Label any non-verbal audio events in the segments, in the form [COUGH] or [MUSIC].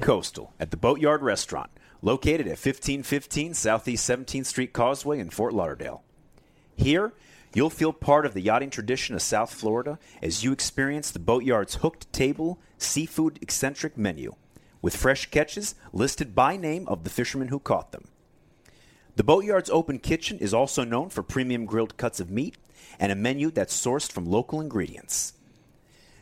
Coastal at the Boatyard Restaurant, located at 1515 Southeast 17th Street Causeway in Fort Lauderdale. Here, you'll feel part of the yachting tradition of South Florida as you experience the Boatyard's hooked table, seafood eccentric menu, with fresh catches listed by name of the fishermen who caught them. The Boatyard's open kitchen is also known for premium grilled cuts of meat and a menu that's sourced from local ingredients.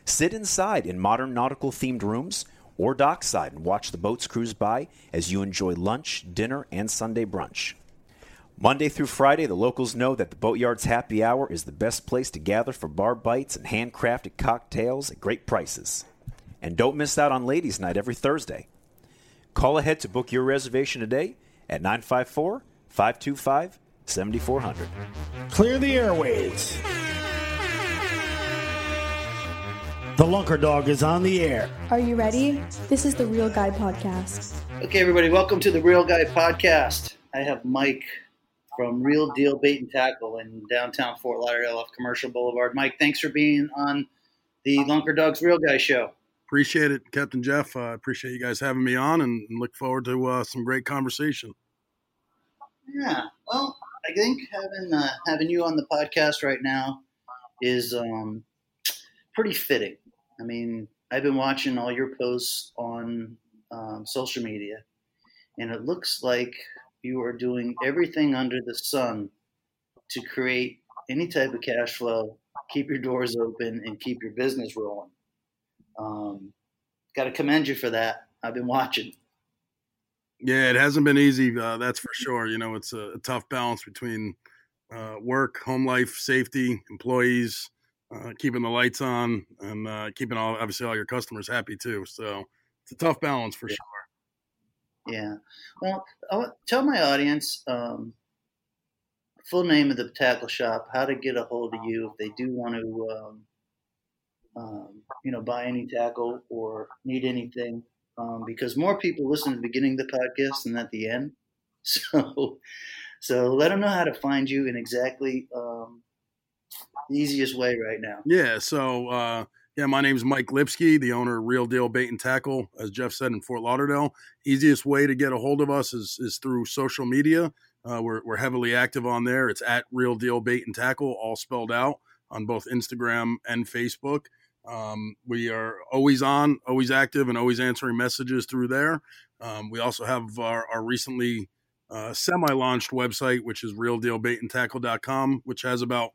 Sit inside in modern nautical themed rooms or dockside and watch the boats cruise by as you enjoy lunch, dinner, and Sunday brunch. Monday through Friday, the locals know that the Boatyard's happy hour is the best place to gather for bar bites and handcrafted cocktails at great prices. And don't miss out on Ladies' Night every Thursday. Call ahead to book your reservation today at 954 525 7400. Clear the airways. The Lunker Dog is on the air. Are you ready? This is the Real Guy Podcast. Okay, everybody, welcome to the Real Guy Podcast. I have Mike from Real Deal Bait and Tackle in downtown Fort Lauderdale off Commercial Boulevard. Mike, thanks for being on the Lunker Dogs Real Guy Show. Appreciate it, Captain Jeff. I uh, appreciate you guys having me on and look forward to uh, some great conversation. Yeah, well, I think having uh, having you on the podcast right now is um, pretty fitting. I mean, I've been watching all your posts on um, social media, and it looks like you are doing everything under the sun to create any type of cash flow, keep your doors open, and keep your business rolling. Um, Got to commend you for that. I've been watching. Yeah, it hasn't been easy. Uh, that's for sure. You know, it's a, a tough balance between uh, work, home life, safety, employees, uh, keeping the lights on, and uh, keeping all obviously all your customers happy too. So it's a tough balance for yeah. sure. Yeah. Well, I'll tell my audience um, full name of the tackle shop, how to get a hold of you if they do want to, um, um, you know, buy any tackle or need anything. Um, because more people listen to the beginning of the podcast than at the end. [LAUGHS] So, so let them know how to find you in exactly um, the easiest way right now. Yeah. So, uh, yeah, my name is Mike Lipsky, the owner of Real Deal Bait and Tackle, as Jeff said in Fort Lauderdale. Easiest way to get a hold of us is, is through social media. Uh, we're, we're heavily active on there. It's at Real Deal Bait and Tackle, all spelled out on both Instagram and Facebook. Um, we are always on, always active, and always answering messages through there. Um, we also have our, our recently uh, semi-launched website, which is realdealbaitandtackle.com, which has about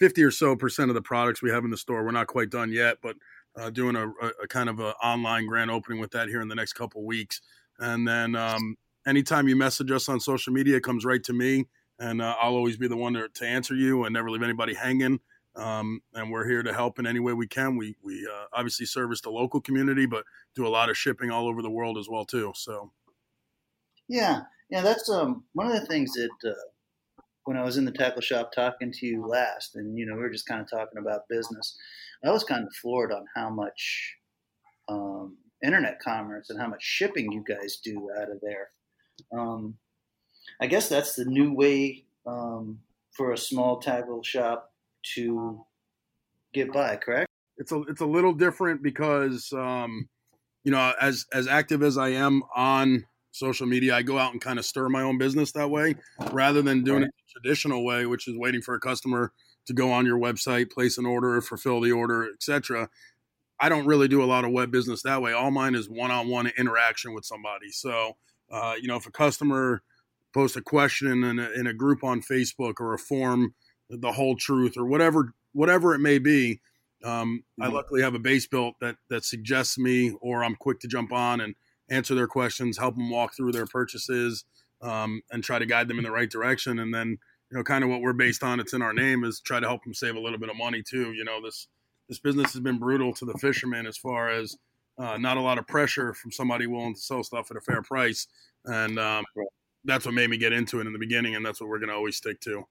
50 or so percent of the products we have in the store. We're not quite done yet, but uh, doing a, a, kind of an online grand opening with that here in the next couple weeks. And then um, anytime you message us on social media, it comes right to me, and uh, I'll always be the one to, to, answer you and never leave anybody hanging. Um, and we're here to help in any way we can. We we uh, obviously service the local community, but do a lot of shipping all over the world as well too. So, yeah, yeah, that's um, one of the things that uh, when I was in the tackle shop talking to you last, and you know we were just kind of talking about business. I was kind of floored on how much um, internet commerce and how much shipping you guys do out of there. Um, I guess that's the new way um, for a small tackle shop to get by. Correct? It's a it's a little different because um, you know as as active as I am on social media. I go out and kind of stir my own business that way rather than doing it the traditional way, which is waiting for a customer to go on your website, place an order, fulfill the order, etc. I don't really do a lot of web business that way. All mine is one-on-one interaction with somebody. So, uh, you know, if a customer posts a question in a, in a group on Facebook or a form, The Hull Truth or whatever whatever it may be, um, mm-hmm. I luckily have a base built that that suggests me, or I'm quick to jump on and answer their questions, help them walk through their purchases, um, and try to guide them in the right direction. And then, you know, kind of what we're based on, it's in our name, is try to help them save a little bit of money too. You know, this this business has been brutal to the fishermen as far as uh, not a lot of pressure from somebody willing to sell stuff at a fair price, and um, that's what made me get into it in the beginning, and that's what we're going to always stick to.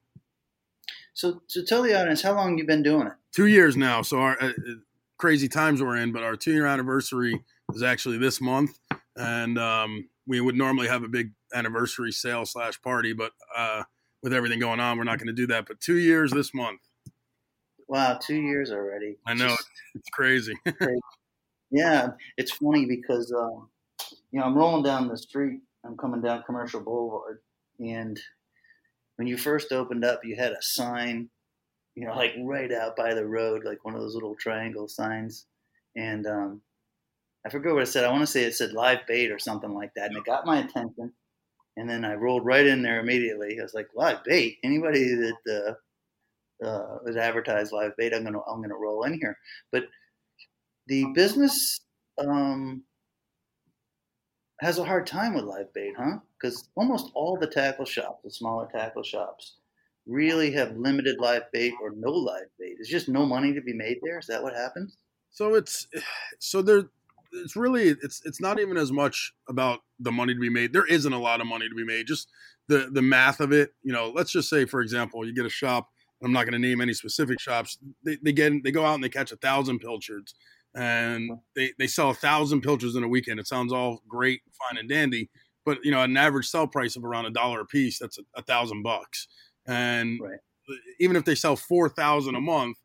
So, so tell the audience how long you've been doing it. Two years now. So our uh, crazy times we're in, but our two year anniversary is actually this month and um, we would normally have a big anniversary sale slash party, but uh, with everything going on, we're not going to do that. But two years this month. Wow, two years already. I know Just, it's [LAUGHS] crazy. yeah, it's funny because um, you know, I'm rolling down the street. I'm coming down Commercial Boulevard, and when you first opened up, you had a sign, you know, like right out by the road, like one of those little triangle signs, and um, I forget what it said. I want to say it said live bait or something like that, and it got my attention. And then I rolled right in there immediately. I was like, live bait? Anybody that uh, uh, advertised live bait, I'm gonna I'm gonna roll in here. But the business um, has a hard time with live bait, huh? Because almost all the tackle shops, the smaller tackle shops, really have limited live bait or no live bait. It's just no money to be made there. Is that what happens? So it's [SIGHS] so there. It's really it's it's not even as much about the money to be made. There isn't a lot of money to be made. Just the the math of it. You know, let's just say for example, you get a shop. I'm not going to name any specific shops. They, they get they go out and they catch a thousand pilchards and they, they sell a thousand pilchards in a weekend. It sounds all great, fine and dandy, but you know, an average sell price of around a dollar a piece, that's a, a thousand bucks. And Right. even if they sell four thousand a month,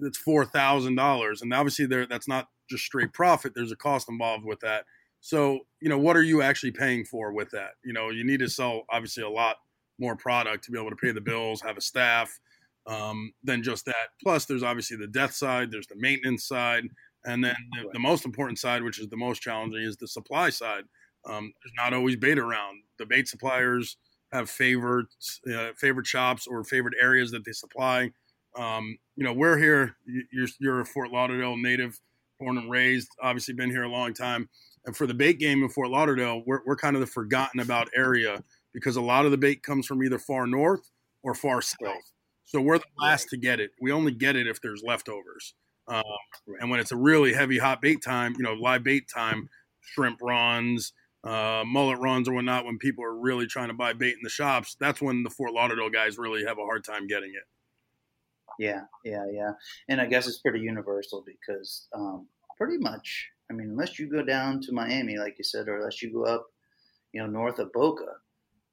that's four thousand dollars. And obviously, there that's not just straight profit. There's a cost involved with that. So you know, what are you actually paying for with that? You know, you need to sell obviously a lot more product to be able to pay the bills, have a staff, um, than just that. Plus, there's obviously the death side, there's the maintenance side, and then the, the most important side, which is the most challenging, is the supply side. Um, there's not always bait around. The bait suppliers have favorites, uh, favorite shops or favorite areas that they supply. Um, you know, we're here. you- You're, you're a Fort Lauderdale native, born and raised. Obviously, been here a long time. And for the bait game in Fort Lauderdale, we're, we're kind of the forgotten about area because a lot of the bait comes from either far north or far south. So we're the last to get it. We only get it if there's leftovers. Um, and when it's a really heavy hot bait time, you know, live bait time, shrimp runs, uh, mullet runs or whatnot, when people are really trying to buy bait in the shops, that's when the Fort Lauderdale guys really have a hard time getting it. Yeah, yeah, yeah. And I guess it's pretty universal because um, pretty much, I mean, unless you go down to Miami, like you said, or unless you go up, you know, north of Boca,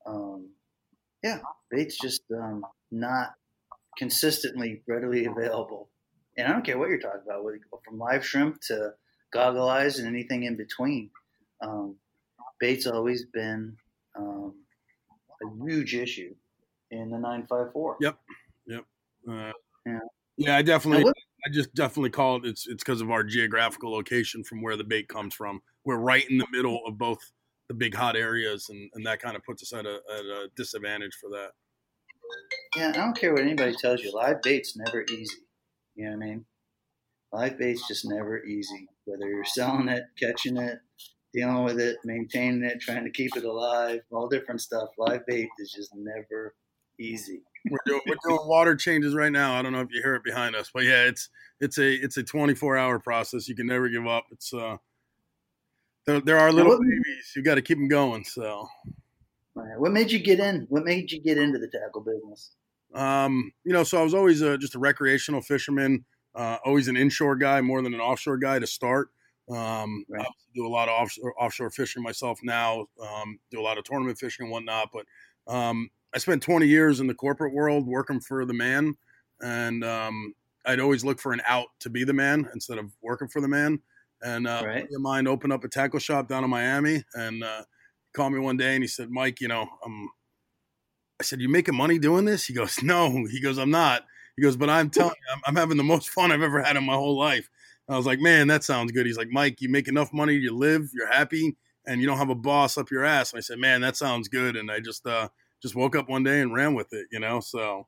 um, yeah, bait's just um, not consistently readily available. And I don't care what you're talking about, from live shrimp to goggle eyes and anything in between. Um, bait's always been um, a huge issue in the 954. Yep. Uh, Yeah. yeah, I definitely, I just definitely call it. It's it's because of our geographical location from where the bait comes from. We're right in the middle of both the big hot areas, and, and that kind of puts us at a, at a disadvantage for that. Yeah, I don't care what anybody tells you. Live bait's never easy. You know what I mean? Live bait's just never easy. Whether you're selling it, catching it, dealing with it, maintaining it, trying to keep it alive, all different stuff. Live bait is just never easy. We're doing, we're [LAUGHS] doing water changes right now. I don't know if you hear it behind us, but yeah, it's it's a it's a 24 hour process. You can never give up. It's uh, there, there are little what- babies. You got to keep them going. So, right. What made you get in? What made you get into the tackle business? um, you know, so I was always uh, just a recreational fisherman. Uh, always an inshore guy more than an offshore guy to start. Um, Right. I do a lot of offshore, offshore fishing myself now. Um, do a lot of tournament fishing and whatnot. But um, I spent 20 years in the corporate world working for the man, and um, I'd always look for an out to be the man instead of working for the man. And uh, Right. of mine opened up a tackle shop down in Miami, and uh, called me one day and he said, "Mike, you know, um, I said, you making money doing this?" He goes, "No." He goes, "I'm not." He goes, "But I'm telling you, I'm, I'm having the most [LAUGHS] fun I've ever had in my whole life." I was like, "Man, that sounds good." He's like, "Mike, you make enough money, you live, you're happy, and you don't have a boss up your ass." And I said, "Man, that sounds good." And I just uh, just woke up one day and ran with it, you know. So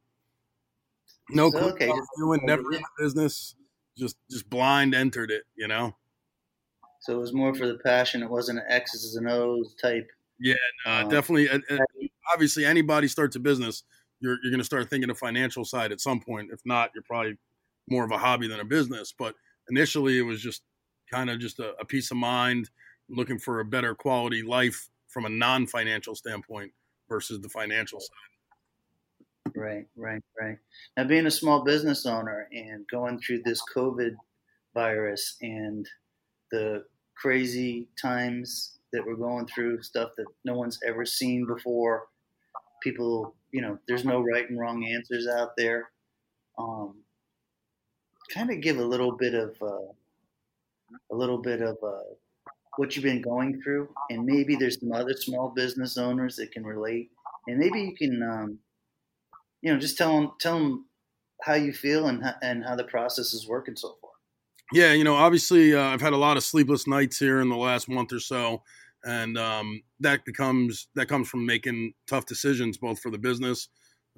no So, clue okay, what I was doing, never in the business, just just blind entered it, you know. So it was more for the passion. It wasn't an X's and O's type. Uh, definitely, uh, uh, obviously, anybody starts a business, you're you're going to start thinking of financial side at some point. If not, you're probably more of a hobby than a business. But initially, it was just kind of just a, a peace of mind, looking for a better quality life from a non-financial standpoint versus the financial side. Right, right, right. Now, being a small business owner and going through this COVID virus and the crazy times that we're going through, stuff that no one's ever seen before, people, you know, there's no right and wrong answers out there. Um, kind of give a little bit of uh, a little bit of uh, what you've been going through, and maybe there's some other small business owners that can relate, and maybe you can, um, you know, just tell them tell them how you feel and how, and how the process is working so far. Yeah, you know, obviously, uh, I've had a lot of sleepless nights here in the last month or so, and um, that becomes that comes from making tough decisions both for the business,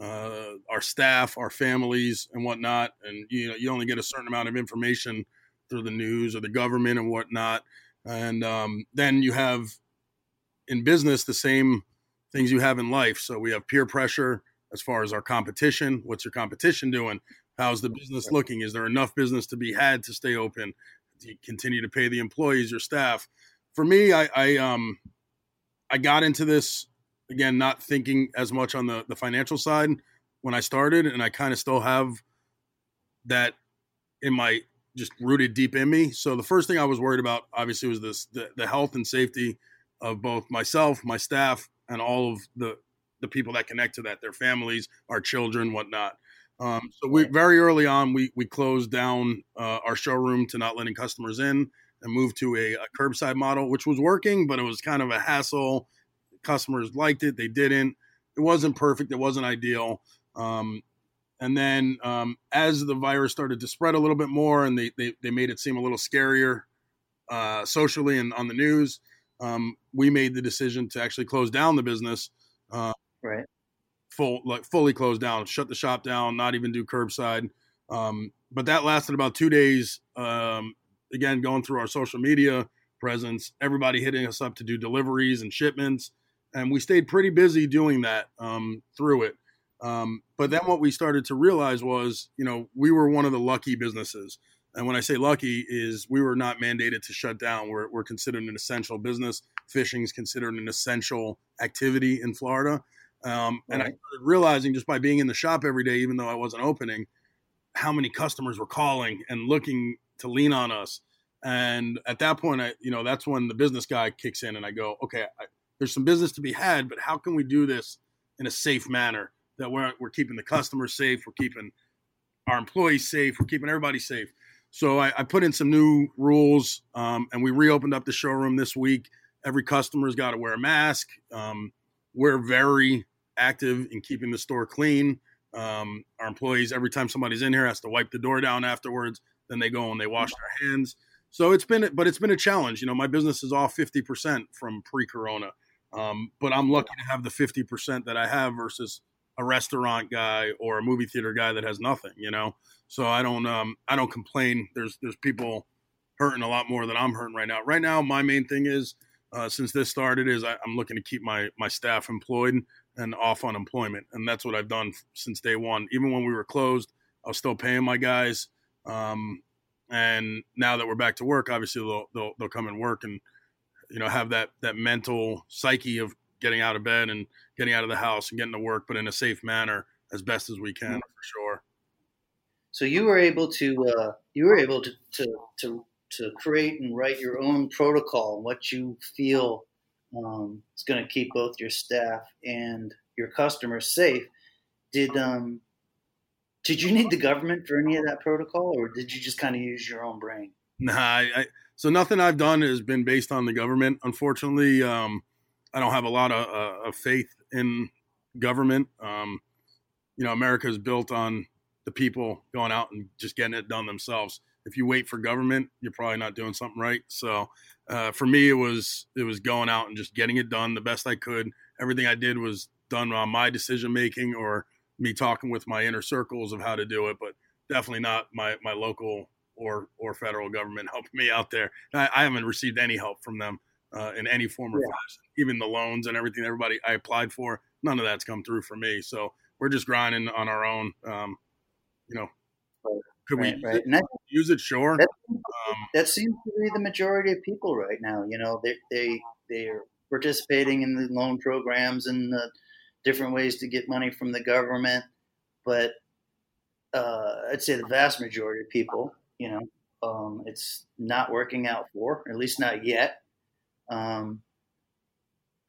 uh, our staff, our families, and whatnot. And you know, you only get a certain amount of information through the news or the government and whatnot, and um, then you have in business the same things you have in life. So we have peer pressure as far as our competition. What's your competition doing? How's the business looking? Is there enough business to be had to stay open? Do you continue to pay the employees, your staff? For me, I, I um I got into this again, not thinking as much on the, the financial side when I started, and I kind of still have that in my just rooted deep in me. So the first thing I was worried about, obviously, was this the, the health and safety of both myself, my staff, and all of the the people that connect to that, their families, our children, whatnot. Um, so we very early on we we closed down uh, our showroom to not letting customers in and moved to a, a, curbside model, which was working, but it was kind of a hassle. Customers liked it, they didn't. It wasn't perfect, it wasn't ideal. Um, and then um, as the virus started to spread a little bit more, and they they, they made it seem a little scarier uh, socially and on the news, um, we made the decision to actually close down the business. Uh, right full like fully closed down, shut the shop down, not even do curbside. Um, but that lasted about two days. Um, again, going through our social media presence, everybody hitting us up to do deliveries and shipments, and we stayed pretty busy doing that um, through it. Um, but then what we started to realize was, you know, we were one of the lucky businesses. And when I say lucky, is we were not mandated to shut down. We're, we're considered an essential business. Fishing is considered an essential activity in Florida. Um, and I started realizing just by being in the shop every day, even though I wasn't opening, how many customers were calling and looking to lean on us. And at that point, I, you know, that's when the business guy kicks in and I go, okay, I, there's some business to be had, but how can we do this in a safe manner that we're, we're keeping the customers safe, we're keeping our employees safe, we're keeping everybody safe. So I, I put in some new rules um, and we reopened up the showroom this week. Every customer's got to wear a mask. Um, we're very active in keeping the store clean. Um, our employees, every time somebody's in here, has to wipe the door down afterwards. Then they go and they wash their hands. So it's been, but it's been a challenge. You know, my business is off 50% from pre-corona, um, but I'm lucky to have the 50% that I have versus a restaurant guy or a movie theater guy that has nothing. You know, so I don't, um, I don't complain. There's, there's people hurting a lot more than I'm hurting right now. Right now, my main thing is uh, since this started is I, am looking to keep my my staff employed and off unemployment, and that's what I've done since day one. Even when we were closed, I was still paying my guys. Um, and now that we're back to work, obviously they'll, they'll they'll come and work and you know have that that mental psyche of getting out of bed and getting out of the house and getting to work, but in a safe manner as best as we can mm-hmm. for sure. So you were able to uh, you were able to, to to to create and write your own protocol and what you feel um, is going to keep both your staff and your customers safe. Did um, did you need the government for any of that protocol, or did you just kind of use your own brain? Nah, I, I, so nothing I've done has been based on the government. Unfortunately, um, I don't have a lot of, uh, of faith in government. Um, you know, America is built on the people going out and just getting it done themselves if you wait for government, you're probably not doing something right. So uh, for me, it was it was going out and just getting it done the best I could. Everything I did was done on my decision making or me talking with my inner circles of how to do it, but definitely not my my local or or federal government [LAUGHS] helping me out there. I, I haven't received any help from them uh, in any form or yeah. fashion. Even the loans and everything everybody I applied for, none of that's come through for me. So we're just grinding on our own. Um, you know, could right, we right. That, use it? Sure. That, um, that, seems to be the majority of people right now. You know, they they they're participating in the loan programs and the different ways to get money from the government, but uh, I'd say the vast majority of people, you know, um, it's not working out for, at least not yet. Um,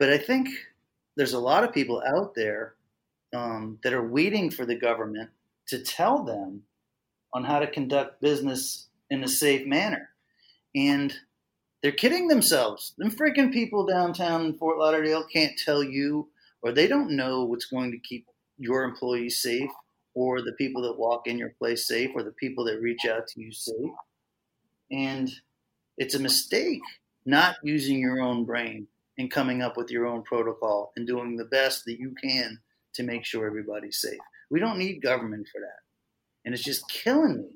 but I think there's a lot of people out there um, that are waiting for the government to tell them on how to conduct business in a safe manner. And they're kidding themselves. Them freaking people downtown in Fort Lauderdale can't tell you, or they don't know what's going to keep your employees safe, or the people that walk in your place safe, or the people that reach out to you safe. And it's a mistake not using your own brain and coming up with your own protocol and doing the best that you can to make sure everybody's safe. We don't need government for that. And it's just killing me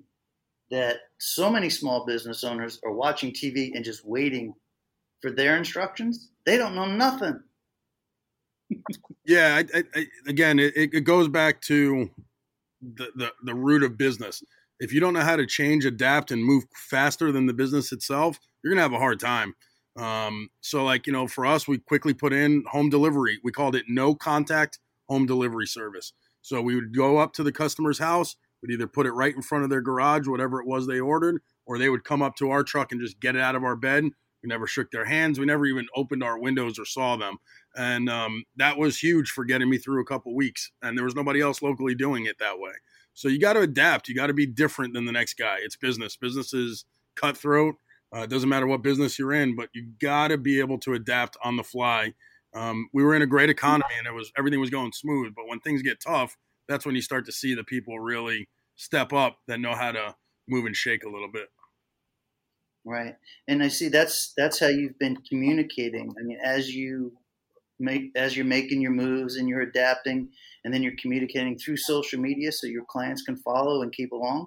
that so many small business owners are watching TV and just waiting for their instructions. They don't know nothing. yeah, I, I, again, it, it goes back to the, the, the root of business. If you don't know how to change, adapt, and move faster than the business itself, you're gonna have a hard time. Um, so, like you know, for us, we quickly put in home delivery. We called it no contact home delivery service. So we would go up to the customer's house, we'd either put it right in front of their garage, whatever it was they ordered, or they would come up to our truck and just get it out of our bed. We never shook their hands. We never even opened our windows or saw them. And um, that was huge for getting me through a couple weeks. And there was nobody else locally doing it that way. So you got to adapt. You got to be different than the next guy. It's business. Business is cutthroat. Uh, it doesn't matter what business you're in, but you got to be able to adapt on the fly. Um, we were in a great economy and it was everything was going smooth. But when things get tough, that's when you start to see the people really step up that know how to move and shake a little bit. Right. And I see that's that's how you've been communicating. I mean, as you make as you're making your moves and you're adapting and then you're communicating through social media so your clients can follow and keep along.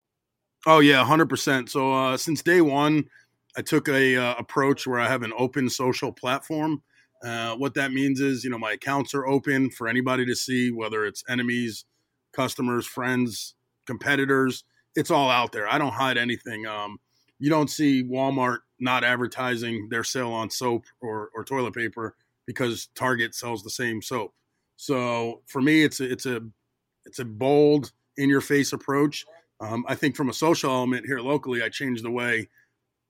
Oh yeah, hundred percent. So uh, since day one, I took a uh, approach where I have an open social platform uh, what that means is, you know, my accounts are open for anybody to see, whether it's enemies, customers, friends, competitors. It's all out there. I don't hide anything. Um, you don't see Walmart not advertising their sale on soap or, or toilet paper because Target sells the same soap. So for me, it's a, it's a it's a bold, in your face approach. Um, I think from a social element here locally, I changed the way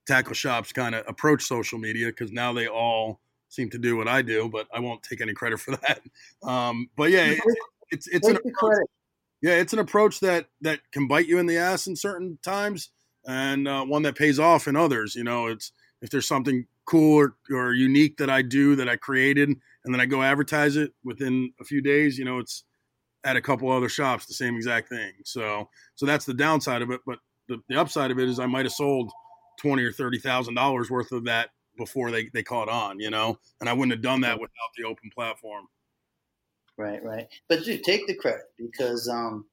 tackle shops kind of approach social media because now they all seem to do what I do, but I won't take any credit for [LAUGHS] that. Um, but yeah, it's it's, it's an approach, yeah, it's an approach that that can bite you in the ass in certain times, and uh, one that pays off in others. You know, it's if there's something cool or, or unique that I do that I created, and then I go advertise it within a few days. You know, it's at a couple other shops the same exact thing. So so that's the downside of it. But the, the upside of it is I might have sold twenty or thirty thousand dollars worth of that before they, they caught on, you know, and I wouldn't have done that without the open platform. Right, right. But dude, take the credit because um,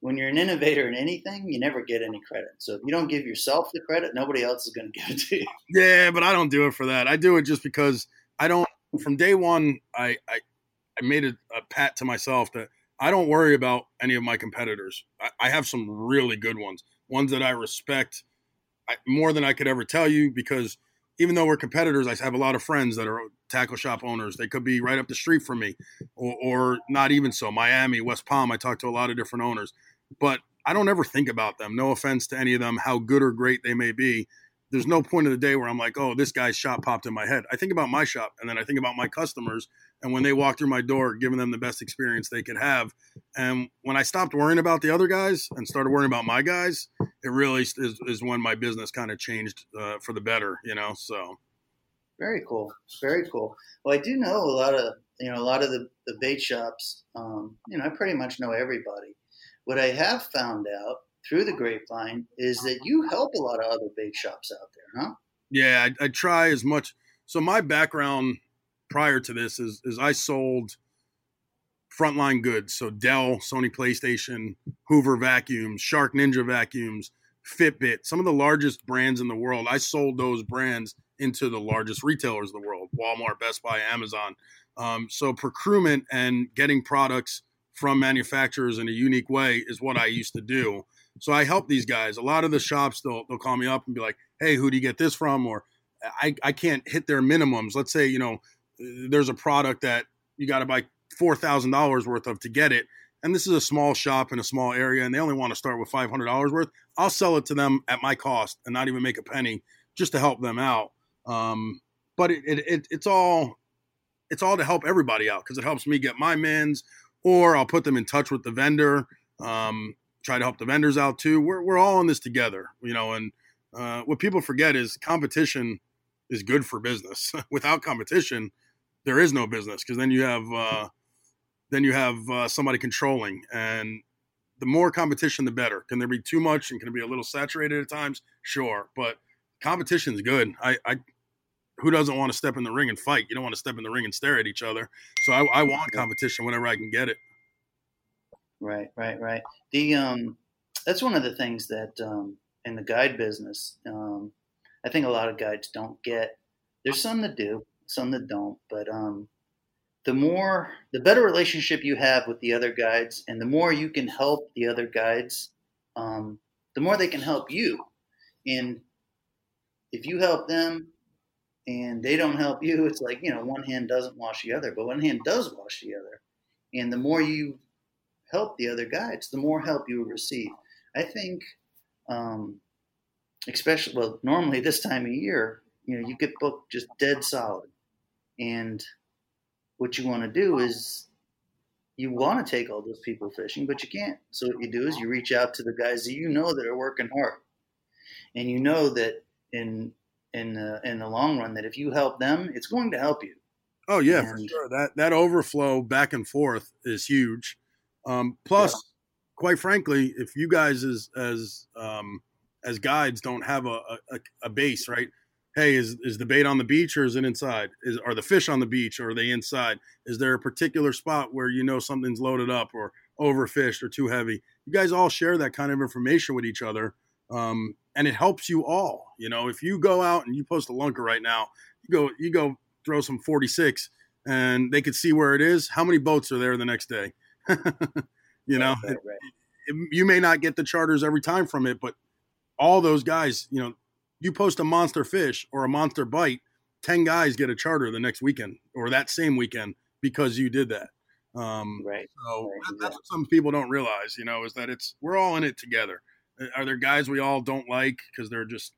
when you're an innovator in anything, you never get any credit. So if you don't give yourself the credit, nobody else is going [LAUGHS] to give it to you. Yeah, but I don't do it for that. I do it just because I don't. From day one, I I, I made a, a pat to myself that I don't worry about any of my competitors. I, I have some really good ones, ones that I respect I, more than I could ever tell you because even though we're competitors, I have a lot of friends that are tackle shop owners. They could be right up the street from me, or, or not even so. Miami, West Palm. I talk to a lot of different owners, but I don't ever think about them. No offense to any of them, how good or great they may be there's no point of the day where I'm like, oh, this guy's shop popped in my head. I think about my shop and then I think about my customers. And when they walk through my door, giving them the best experience they could have. And when I stopped worrying about the other guys and started worrying about my guys, it really is, is when my business kind of changed uh, for the better, you know? So. Very cool. Very cool. Well, I do know a lot of, you know, a lot of the, the bait shops, um, you know, I pretty much know everybody. What I have found out through the grapevine is that you help a lot of other bake shops out there, huh? Yeah, I, I try as much. So my background prior to this is is I sold frontline goods. So Dell, Sony PlayStation, Hoover vacuums, Shark Ninja vacuums, Fitbit, some of the largest brands in the world. I sold those brands into the largest retailers in the world: Walmart, Best Buy, Amazon. Um, so procurement and getting products from manufacturers in a unique way is what I used to do. So I help these guys. A lot of the shops they'll they'll call me up and be like, "Hey, who do you get this from?" Or I, I can't hit their minimums. Let's say, you know, there's a product that you got to buy $4,000 worth of to get it. And this is a small shop in a small area and they only want to start with $500 worth. I'll sell it to them at my cost and not even make a penny just to help them out. Um, but it, it, it, it's all it's all to help everybody out because it helps me get my mins, or I'll put them in touch with the vendor. Um, try to help the vendors out too. We're we're all in this together, you know. And uh, what people forget is competition is good for business. [LAUGHS] Without competition, there is no business because then you have uh, then you have uh, somebody controlling, and the more competition, the better. Can there be too much and can it be a little saturated at times? Sure, but competition is good. I, I who doesn't want to step in the ring and fight? You don't want to step in the ring and stare at each other. So I, I want competition whenever I can get it. Right, right, right. The um, that's one of the things that um, in the guide business, um, I think a lot of guides don't get. There's some that do, some that don't, but um, the more, the better relationship you have with the other guides, and the more you can help the other guides, um, the more they can help you. And if you help them, and they don't help you, it's like, you know, one hand doesn't wash the other, but one hand does wash the other. And the more you help the other guides, the more help you will receive. I think, um, especially, well, normally this time of year, you know, you get booked just dead solid. And what you want to do is you want to take all those people fishing, but you can't. So what you do is you reach out to the guys that you know that are working hard. And you know that in in the in the long run that if you help them, it's going to help you. Oh yeah, and, for sure. That that overflow back and forth is huge. Um, plus, yeah. quite frankly, if you guys as as um, as guides don't have a, a, a base, right? Hey, is is the bait on the beach or is it inside? Is are the fish on the beach or are they inside? Is there a particular spot where you know something's loaded up or overfished or too heavy? You guys all share that kind of information with each other. Um, and it helps you all. You know, if you go out and you post a lunker right now, you go you go throw some 46 and they could see where it is. How many boats are there the next day? [LAUGHS] you know, right, right, right. It, it, you may not get the charters every time from it, but all those guys, you know, you post a monster fish or a monster bite, 10 guys get a charter the next weekend or that same weekend because you did that. Um, right. So that, that's what some people don't realize, you know, is that it's, we're all in it together. Are there guys we all don't like because they're just,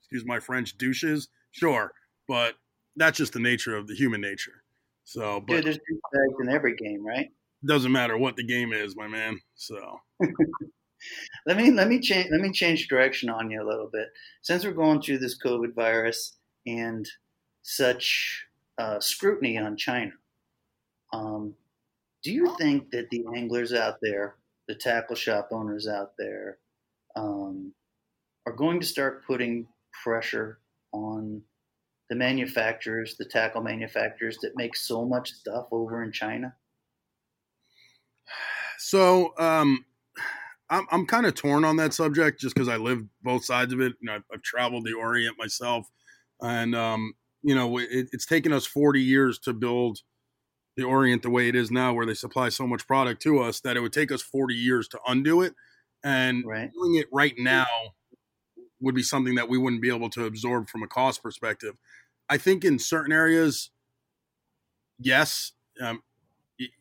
excuse my French, douches? Sure, but that's just the nature of the human nature. So, but Dude, there's douchebags in every game, right? Doesn't matter what the game is, my man. So. [LAUGHS] let me let me change let me change direction on you a little bit. Since we're going through this COVID virus and such uh, scrutiny on China, um, do you think that the anglers out there, the tackle shop owners out there, um, are going to start putting pressure on the manufacturers, the tackle manufacturers that make so much stuff over in China? So um, I'm I'm kind of torn on that subject just because I live both sides of it. You know, I've, I've traveled the Orient myself, and um, you know, it, it's taken us 40 years to build the Orient the way it is now, where they supply so much product to us that it would take us 40 years to undo it and right. doing it right now would be something that we wouldn't be able to absorb from a cost perspective. I think in certain areas, yes. Um,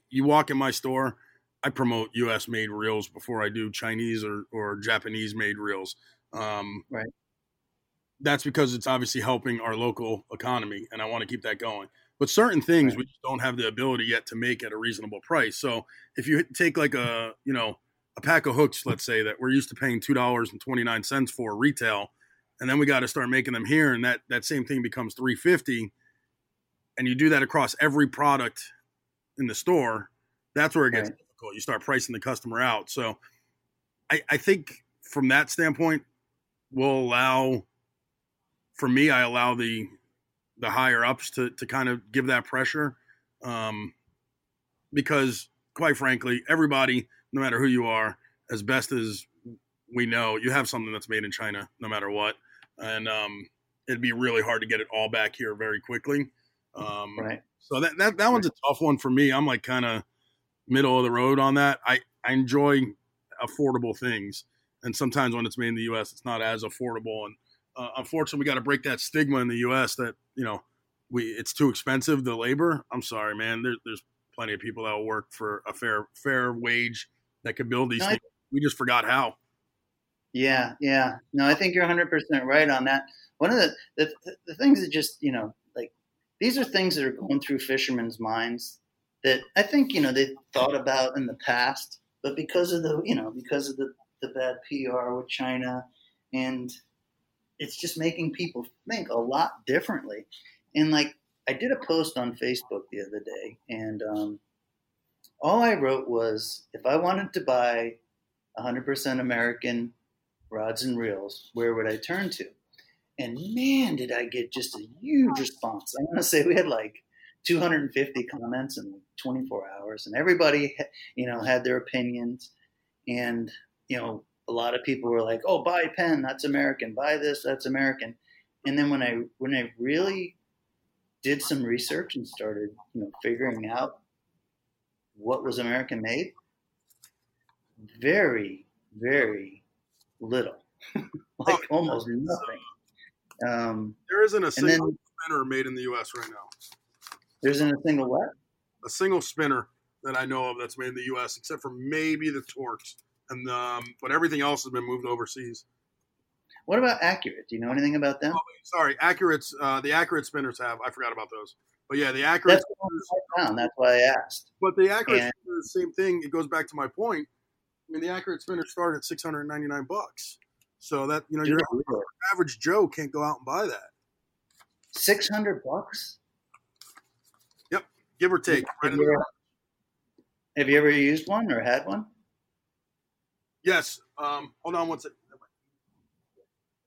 you walk in my store, I promote U.S. made reels before I do Chinese or, or Japanese made reels. Um, right. That's because it's obviously helping our local economy, and I want to keep that going. But certain things right. we don't have the ability yet to make at a reasonable price. So if you take like a you know a pack of hooks, let's say that we're used to paying two dollars and twenty nine cents for retail, and then we got to start making them here, and that that same thing becomes three fifty, and you do that across every product in the store. That's where it gets right. Difficult. You start pricing the customer out. So, I, I think from that standpoint, we'll allow. For me, I allow the the higher ups to to kind of give that pressure, um, because quite frankly, everybody no matter who you are, as best as we know, you have something that's made in China, no matter what, and um, it'd be really hard to get it all back here very quickly. Um, right. So that that that one's a tough one for me. I'm like kind of middle of the road on that. I I enjoy affordable things, and sometimes when it's made in the U.S., it's not as affordable. And uh, unfortunately, we got to break that stigma in the U.S. that you know we it's too expensive the labor. I'm sorry, man. There, there's plenty of people that will work for a fair fair wage that could build these. No, things. We just forgot how. Yeah, yeah. No, I think you're 100% right on that. One of the, the the things that just, you know, like these are things that are going through fishermen's minds that I think, you know, they thought about in the past, but because of the, you know, because of the, the bad PR with China and it's just making people think a lot differently. And like I did a post on Facebook the other day and um, all I wrote was if I wanted to buy 100% American rods and reels, where would I turn to? And man, did I get just a huge response. I want to say we had like 250 comments in 24 hours, and everybody, you know, had their opinions. And you know, a lot of people were like, "Oh, buy Penn, that's American. Buy this, that's American." And then when I when I really did some research and started, you know, figuring out what was American made, very, very little, [LAUGHS] like almost nothing. Um, There isn't a single then spinner made in the U.S. right now. There isn't a single what? A single spinner that I know of that's made in the U.S. except for maybe the Torque, and um, but everything else has been moved overseas. What about Accurate? Do you know anything about them? Oh, sorry, Accurate's uh, the Accurate spinners have. I forgot about those. But yeah, the Accurate. That's the one I found. That's why I asked. But the Accurate And- spinner, is the same thing. It goes back to my point. I mean, the Accurate spinner started at six hundred ninety nine bucks. So that you know, your average Joe can't go out and buy that, Six hundred bucks. Give or take. Have in you, ever, have you ever used one or had one? Yes. Um, hold on one second.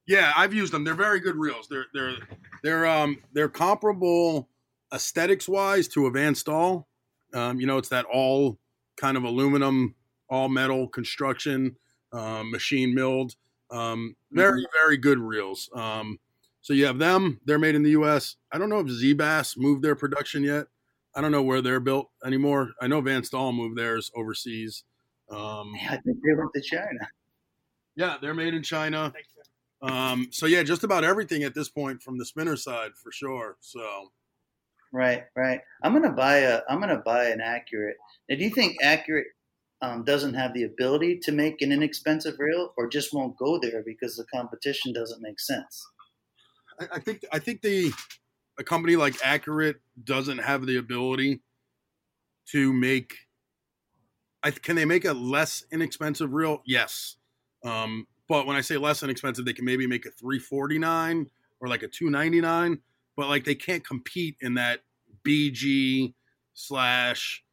Yeah, I've used them. They're very good reels. They're they're they're um they're comparable aesthetics wise to a Van Staal. Um, you know, it's that all kind of aluminum, all metal construction, um, machine milled. Um, very very good reels. Um, so you have them. They're made in the U.S. I don't know if ZeeBaas moved their production yet. I don't know where they're built anymore. I know Van Staal moved theirs overseas. Um, I think they went to China. yeah, they're made in China. Um, so yeah, just about everything at this point from the spinner side for sure. So Right, right. I'm gonna buy a. I'm gonna buy an Accurate. Now, do you think Accurate um, doesn't have the ability to make an inexpensive reel, or just won't go there because the competition doesn't make sense? I, I think I think the a company like Accurate doesn't have the ability to make. I, can they make a less inexpensive reel? Yes, um, but when I say less inexpensive, they can maybe make a three forty nine or like a two ninety nine. But like they can't compete in that BG slash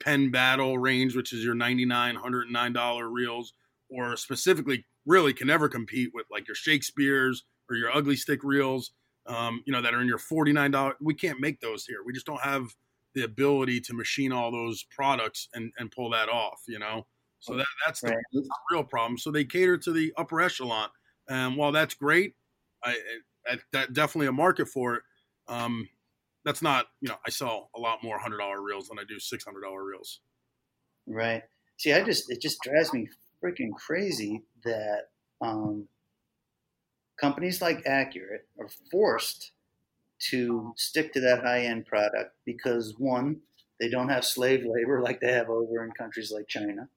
Penn Battle range, which is your 99 $109 reels, or specifically really can never compete with like your Shakespeare's or your Ugly Stik reels, um, you know, that are in your $49. We can't make those here. We just don't have the ability to machine all those products and, and pull that off, you know? So that, that's the, Right. that's the real problem. So they cater to the upper echelon. And while that's great, I, I that definitely a market for it. Um, that's not, you know, I sell a lot more hundred dollar reels than I do six hundred dollar reels. Right. See, I just it just drives me freaking crazy that um, companies like Accurate are forced to stick to that high end product because one, they don't have slave labor [LAUGHS] like they have over in countries like China.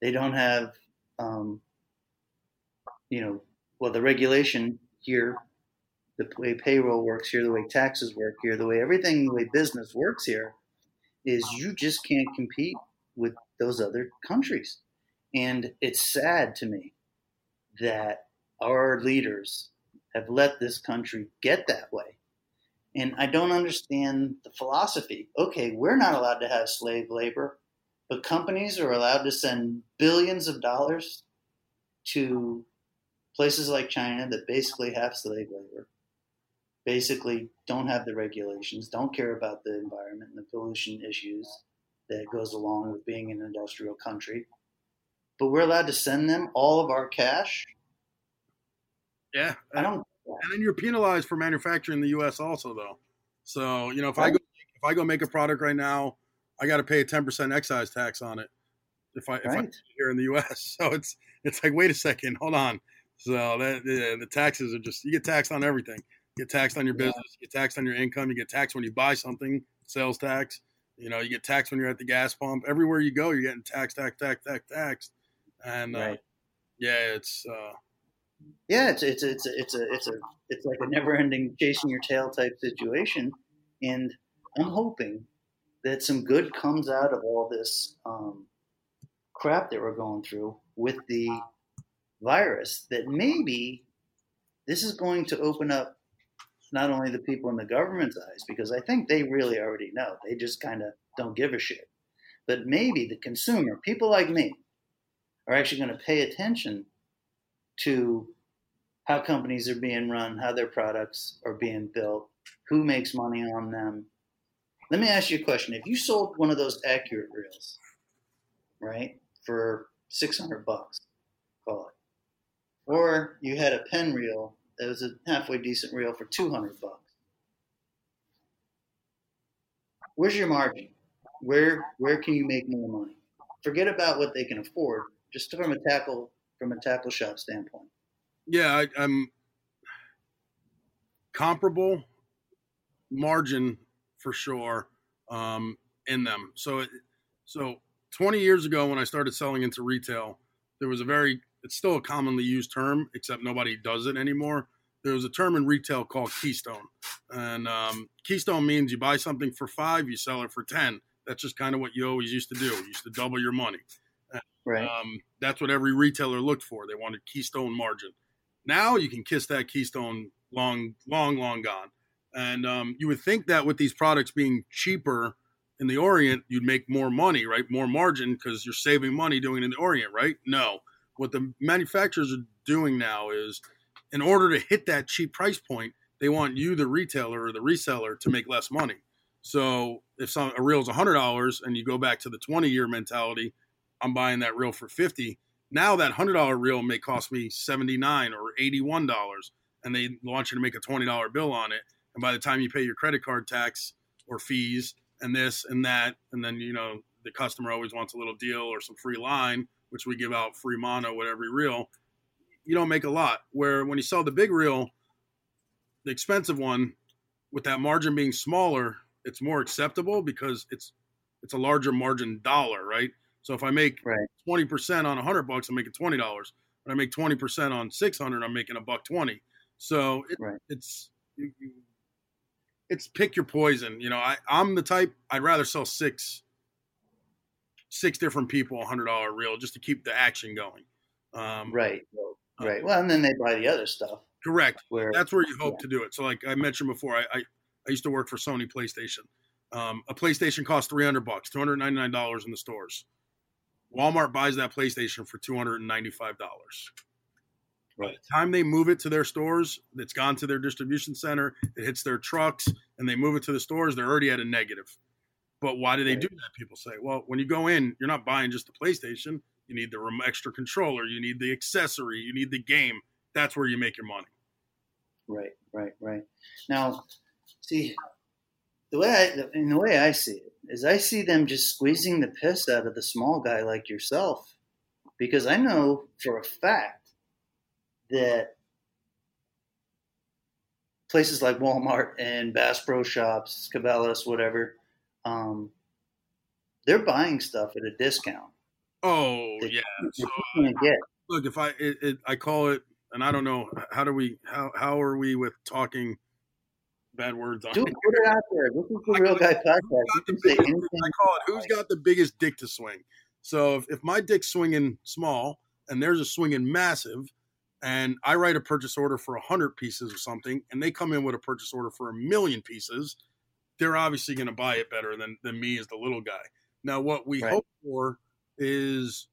They don't have, um, you know, well, the regulation here, the way payroll works here, the way taxes work here, the way everything, the way business works here, is you just can't compete with those other countries. And it's sad to me that our leaders have let this country get that way. And I don't understand the philosophy. Okay, we're not allowed to have slave labor, but companies are allowed to send billions of dollars to places like China that basically have slave labor, basically don't have the regulations, don't care about the environment and the pollution issues that goes along with being an industrial country. But we're allowed to send them all of our cash. Yeah, I don't. and then you're penalized for manufacturing in the U.S. also, though. So you know, if I go if I go make a product right now, I got to pay a ten percent excise tax on it. If I if I Right. [LAUGHS] here in the U.S., [LAUGHS] so it's it's like wait a second, hold on. So that yeah, the taxes are just you get taxed on everything. You get taxed on your business, you get taxed on your income, you get taxed when you buy something, sales tax. You know, you get taxed when you're at the gas pump. Everywhere you go, you're getting taxed, taxed, taxed, taxed, taxed. And uh, yeah, it's uh, Yeah, it's it's it's it's a it's a it's like a never-ending chasing your tail type situation, and I'm hoping that some good comes out of all this um, crap that we're going through with the virus. That maybe this is going to open up not only the people in the government's eyes, because I think they really already know. They just kind of don't give a shit. But maybe the consumer, people like me, are actually going to pay attention to how companies are being run, how their products are being built, who makes money on them. Let me ask you a question. If you sold one of those accurate reels, right, for 600 bucks, call it, or you had a Penn reel that was a halfway decent reel for 200 bucks, where's your margin? Where where can you make more money? Forget about what they can afford, just from a tackle from a tackle shop standpoint. yeah, I, I'm comparable margin for sure um, in them. So, it, so 20 years ago when I started selling into retail, there was a very it's still a commonly used term, except nobody does it anymore. There was a term in retail called keystone, and um, keystone means you buy something for five, you sell it for ten. That's just kind of what you always used to do. You used to double your money. Right. Um, that's what every retailer looked for. They wanted keystone margin. Now you can kiss that keystone long, long, long gone. And um, you would think that with these products being cheaper in the Orient, you'd make more money, right? More margin because you're saving money doing it in the Orient, right? No. What the manufacturers are doing now is in order to hit that cheap price point, they want you, the retailer or the reseller, to make less money. So if some, a reel is $100 and you go back to the 20 year mentality, I'm buying that reel for 50. Now that $100 reel may cost me 79 or $81 and they want you to make a $20 bill on it. And by the time you pay your credit card tax or fees and this and that, and then, you know, the customer always wants a little deal or some free line, which we give out free mono with every reel, you don't make a lot. Where when you sell the big reel, the expensive one, with that margin being smaller, it's more acceptable because it's it's a larger margin dollar, right? So if I make Right. twenty percent on hundred bucks, I'm making twenty dollars. When I make twenty percent on six hundred, I'm making a buck twenty. So it, Right. it's you, you, it's pick your poison. You know, I I'm the type I'd rather sell six six different people a hundred dollar reel just to keep the action going. Um, Right. Right. Well, and then they buy the other stuff Correct. where That's where you hope to do it. So, like I mentioned before, I I, I used to work for Sony PlayStation. Um, a PlayStation costs three hundred bucks, two hundred ninety nine dollars in the stores. Walmart buys that PlayStation for two hundred and ninety five dollars. By the time they move it to their stores, it's gone to their distribution center. It hits their trucks, and they move it to the stores. They're already at a negative. But why do they do that? People say, well, when you go in, you're not buying just the PlayStation. You need the extra controller. You need the accessory. You need the game. That's where you make your money. Right, right, right. Now, see, the way I, in the way I see it is, I see them just squeezing the piss out of the small guy like yourself, because I know for a fact that places like Walmart and Bass Pro Shops, Cabela's, whatever, um, they're buying stuff at a discount. Oh yeah. So get. look, if I it, it, I call it, and I don't know how do we how how are we with talking bad words on Dude, it? put it out there. This is the Real Guy podcast. You can say anything. I call it who's got the biggest dick to swing. So if, if my dick's swinging small and theirs is swinging massive, and I write a purchase order for a hundred pieces or something, and they come in with a purchase order for a million pieces, they're obviously going to buy it better than than me as the little guy. Now, what we Right. hope for is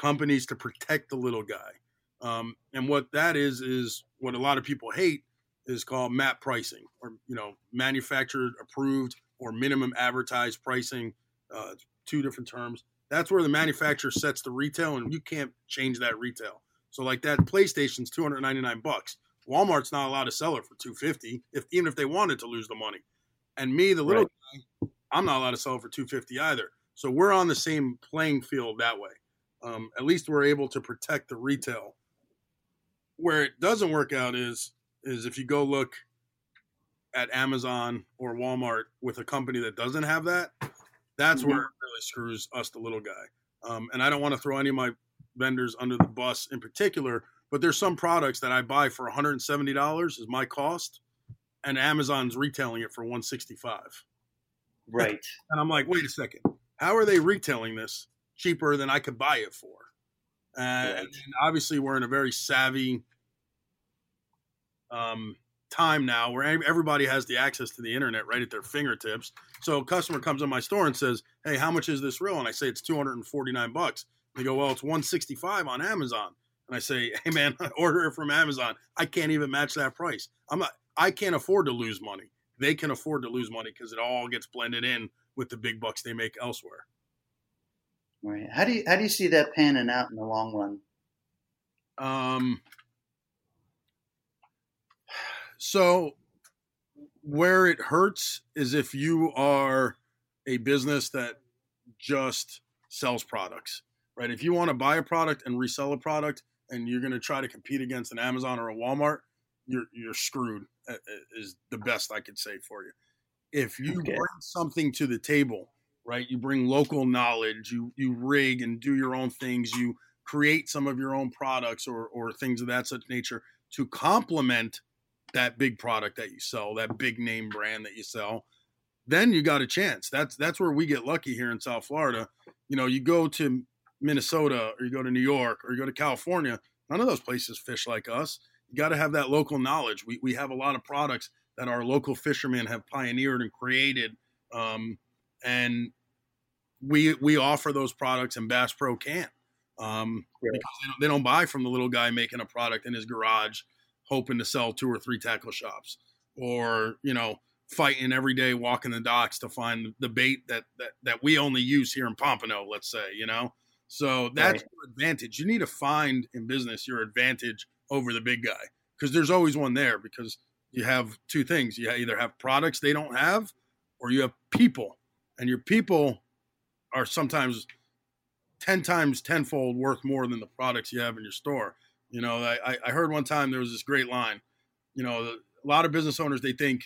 companies to protect the little guy, um, and what that is is what a lot of people hate is called MAP pricing, or you know, manufactured approved or minimum advertised pricing. Uh, two different terms. That's where the manufacturer sets the retail, and you can't change that retail. So, like that PlayStation's two hundred ninety nine bucks. Walmart's not allowed to sell it for two fifty, if even if they wanted to lose the money. And me, the little guy, I'm not allowed to sell it for two fifty either. So we're on the same playing field that way. Um, at least we're able to protect the retail where it doesn't work out is is if you go look at Amazon or Walmart with a company that doesn't have that, that's Mhm. where it really screws us, the little guy. Um, and I don't want to throw any of my vendors under the bus in particular, but there's some products that I buy for $170 is my cost, and Amazon's retailing it for 165. Right. [LAUGHS] And I'm like, wait a second, how are they retailing this cheaper than I could buy it for? Uh, Right. And obviously, we're in a very savvy um, time now where everybody has the access to the internet right at their fingertips. So a customer comes in my store and says, "Hey, how much is this reel?" And I say it's 249 bucks. They go, "Well, it's 165 on Amazon." And I say, [LAUGHS] "Hey, man, [LAUGHS] order it from Amazon. I can't even match that price. I'm not. I can't afford to lose money. They can afford to lose money because it all gets blended in with the big bucks they make elsewhere." Right. How do you how do you see that panning out in the long run? Um, so where it hurts is if you are a business that just sells products, right? If you want to buy a product and resell a product and you're going to try to compete against an Amazon or a Walmart, you're you're screwed. uh, uh, Is the best I could say for you. If you Okay. bring something to the table, right? You bring local knowledge, you you rig and do your own things, you create some of your own products or or things of that such nature to complement that big product that you sell, that big name brand that you sell, then you got a chance. That's that's where we get lucky here in South Florida. You know, you go to Minnesota or you go to New York or you go to California, none of those places fish like us. You got to have that local knowledge. We we have a lot of products that our local fishermen have pioneered and created. Um, and we we offer those products and Bass Pro can um, Right. because they don't, they don't buy from the little guy making a product in his garage, hoping to sell two or three tackle shops, or you know fighting every day walking the docks to find the bait that that, that we only use here in Pompano. Let's say you know, so that's Right. your advantage. You need to find in business your advantage over the big guy because there's always one there because you have two things you either have products they don't have or you have people and your people are sometimes 10 times tenfold worth more than the products you have in your store you know i, I heard one time there was this great line you know a lot of business owners they think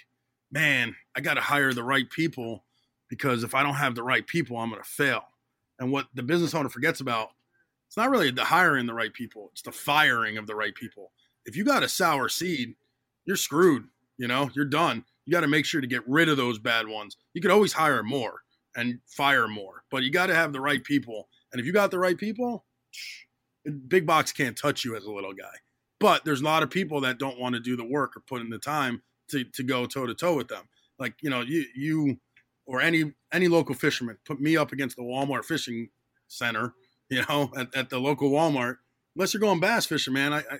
man i got to hire the right people because if i don't have the right people i'm going to fail. And what the business owner forgets about it's not really the hiring the right people it's the firing of the right people. If you got a sour seed you're screwed you know you're done. You got to make sure to get rid of those bad ones. You could always hire more and fire more but you got to have the right people. And if you got the right people big box can't touch you as a little guy but there's a lot of people that don't want to do the work or put in the time to, to go toe to toe with them like you know you you or any any local fisherman put me up against the walmart fishing center you know at, at the local walmart unless you're going bass fishing man I, I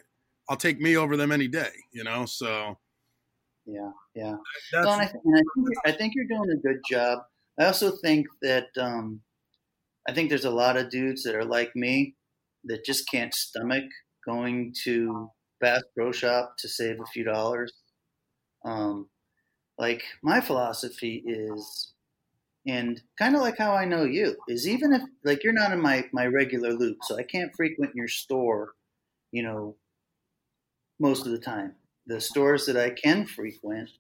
i'll take me over them any day you know so Yeah, yeah. that's I, think, I think you're doing a good job. I also think that um, I think there's a lot of dudes that are like me that just can't stomach going to Bass Pro Shop to save a few dollars. Um, like my philosophy is, and kind of like how I know you is, even if like you're not in my my regular loop, so I can't frequent your store, you know, most of the time. The stores that I can frequent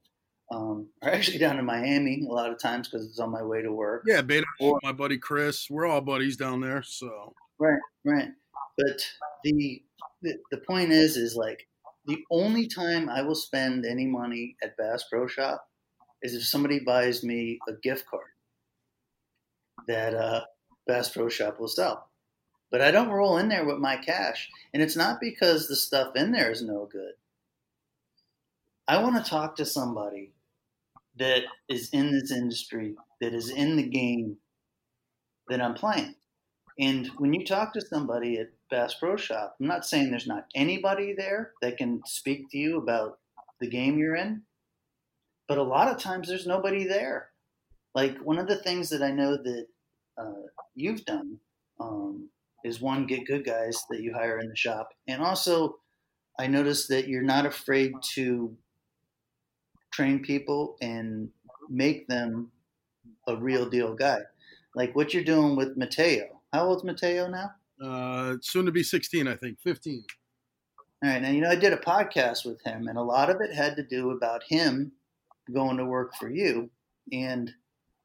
um, are actually down in Miami a lot of times because it's on my way to work. yeah beta Or- my buddy chris we're all buddies down there so Right, right. But the, the the point is, is like the only time I will spend any money at Bass Pro Shop is if somebody buys me a gift card that uh, Bass Pro Shop will sell. But I don't roll in there with my cash, and it's not because the stuff in there is no good. I want to talk to somebody that is in this industry, that is in the game that I'm playing. And when you talk to somebody at Bass Pro Shop, I'm not saying there's not anybody there that can speak to you about the game you're in, but a lot of times there's nobody there. Like one of the things that I know that uh, you've done um, is one get good guys that you hire in the shop, and also I noticed that you're not afraid to train people and make them a real deal guy. Like what you're doing with Mateo. How old's Mateo now? Uh soon to be 16 i think 15 All right, now you know I did a podcast with him, and a lot of it had to do about him going to work for you, and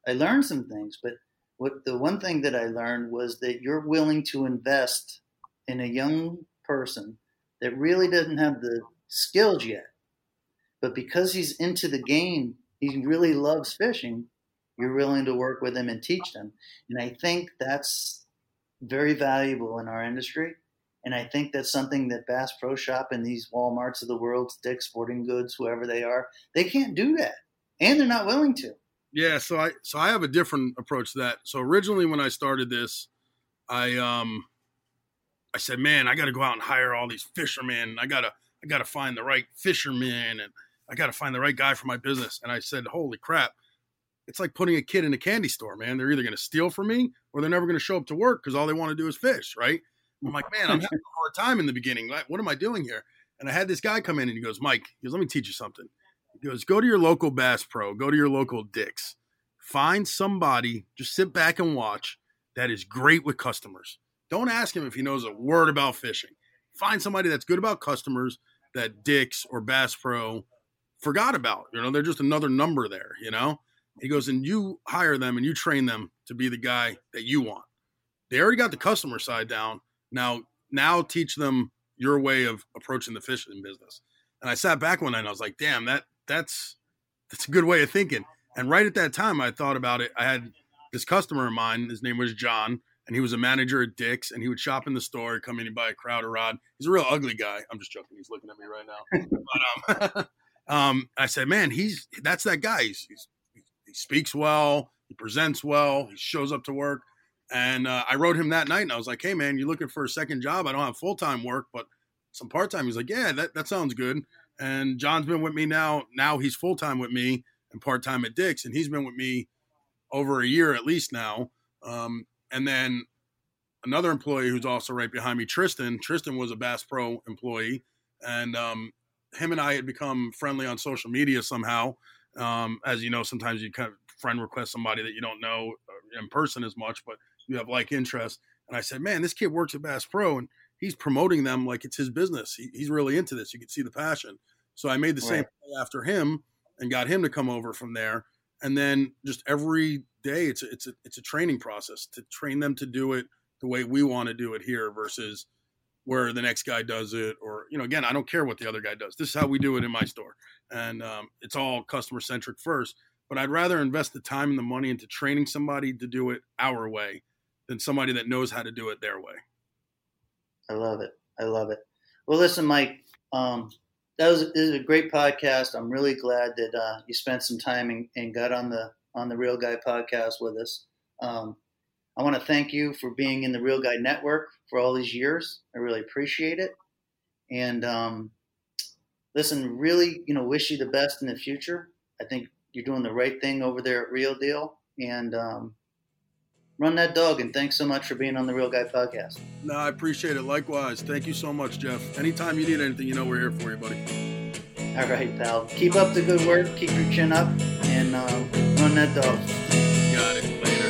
I learned some things. But what the one thing that I learned was that you're willing to invest in a young person that really doesn't have the skills yet, but because he's into the game, he really loves fishing. You're willing to work with him and teach them, and I think that's very valuable in our industry and I think that's something that Bass Pro Shop and these Walmarts of the world, Dick's Sporting Goods, whoever they are, they can't do that, and they're not willing to. Yeah, so I so I have a different approach to that. So originally, when I started this, I um, I said, man, I got to go out and hire all these fishermen. I gotta I gotta find the right fisherman, and I gotta find the right guy for my business. And I said, holy crap, it's like putting a kid in a candy store, man. They're either going to steal from me or they're never going to show up to work because all they want to do is fish, right? I'm like, man, I'm [LAUGHS] having a hard time in the beginning. Like, what am I doing here? And I had this guy come in and he goes, Mike, he goes, let me teach you something. He goes, go to your local Bass Pro, go to your local Dick's, find somebody, just sit back and watch that is great with customers. Don't ask him if he knows a word about fishing. Find somebody that's good about customers that Dick's or Bass Pro forgot about. You know, they're just another number there, you know? He goes, and you hire them and you train them to be the guy that you want. They already got the customer side down. Now, now teach them your way of approaching the fishing business. And I sat back one night and I was like, damn, that that's that's a good way of thinking. And right at that time, I thought about it. I had this customer of mine. His name was John, and he was a manager at Dick's, and he would shop in the store, come in and buy a Crowder rod. He's a real ugly guy. I'm just joking. He's looking at me right now. [LAUGHS] but, um, [LAUGHS] um, I said, man, he's that's that guy. He's, he's, speaks well. He presents well. He shows up to work. And uh, I wrote him that night, and I was like, "Hey, man, you're looking for a second job? I don't have full time work, but some part time." He's like, "Yeah, that that sounds good." And John's been with me now. Now he's full time with me and part time at Dick's, and he's been with me over a year at least now. Um, and then another employee who's also right behind me, Tristan. Tristan was a Bass Pro employee, and um, him and I had become friendly on social media somehow. Um, as you know, sometimes you kind of friend request somebody that you don't know uh, in person as much, but you have like interest. And I said, man, this kid works at Bass Pro and he's promoting them like it's his business. He, he's really into this. You can see the passion. So I made the same right. after him and got him to come over from there. And then just every day, it's a, it's a it's a training process to train them to do it the way we want to do it here versus where the next guy does it. Or you know, again, I don't care what the other guy does. This is how we do it in my store, and um, it's all customer centric first. But I'd rather invest the time and the money into training somebody to do it our way than somebody that knows how to do it their way. I love it. I love it. Well, listen, Mike, um, that was this is a great podcast. I'm really glad that uh, you spent some time and, and, got on the on the Real Guy podcast with us. Um, I want to thank you for being in the Real Guy Network for all these years. I really appreciate it. And um, listen, really, you know, wish you the best in the future. I think you're doing the right thing over there at Real Deal. And um, run that dog. And thanks so much for being on the Real Guy podcast. No, I appreciate it. Likewise. Thank you so much, Jeff. Anytime you need anything, you know we're here for you, buddy. All right, pal. Keep up the good work. Keep your chin up and uh, run that dog. Got it. Later.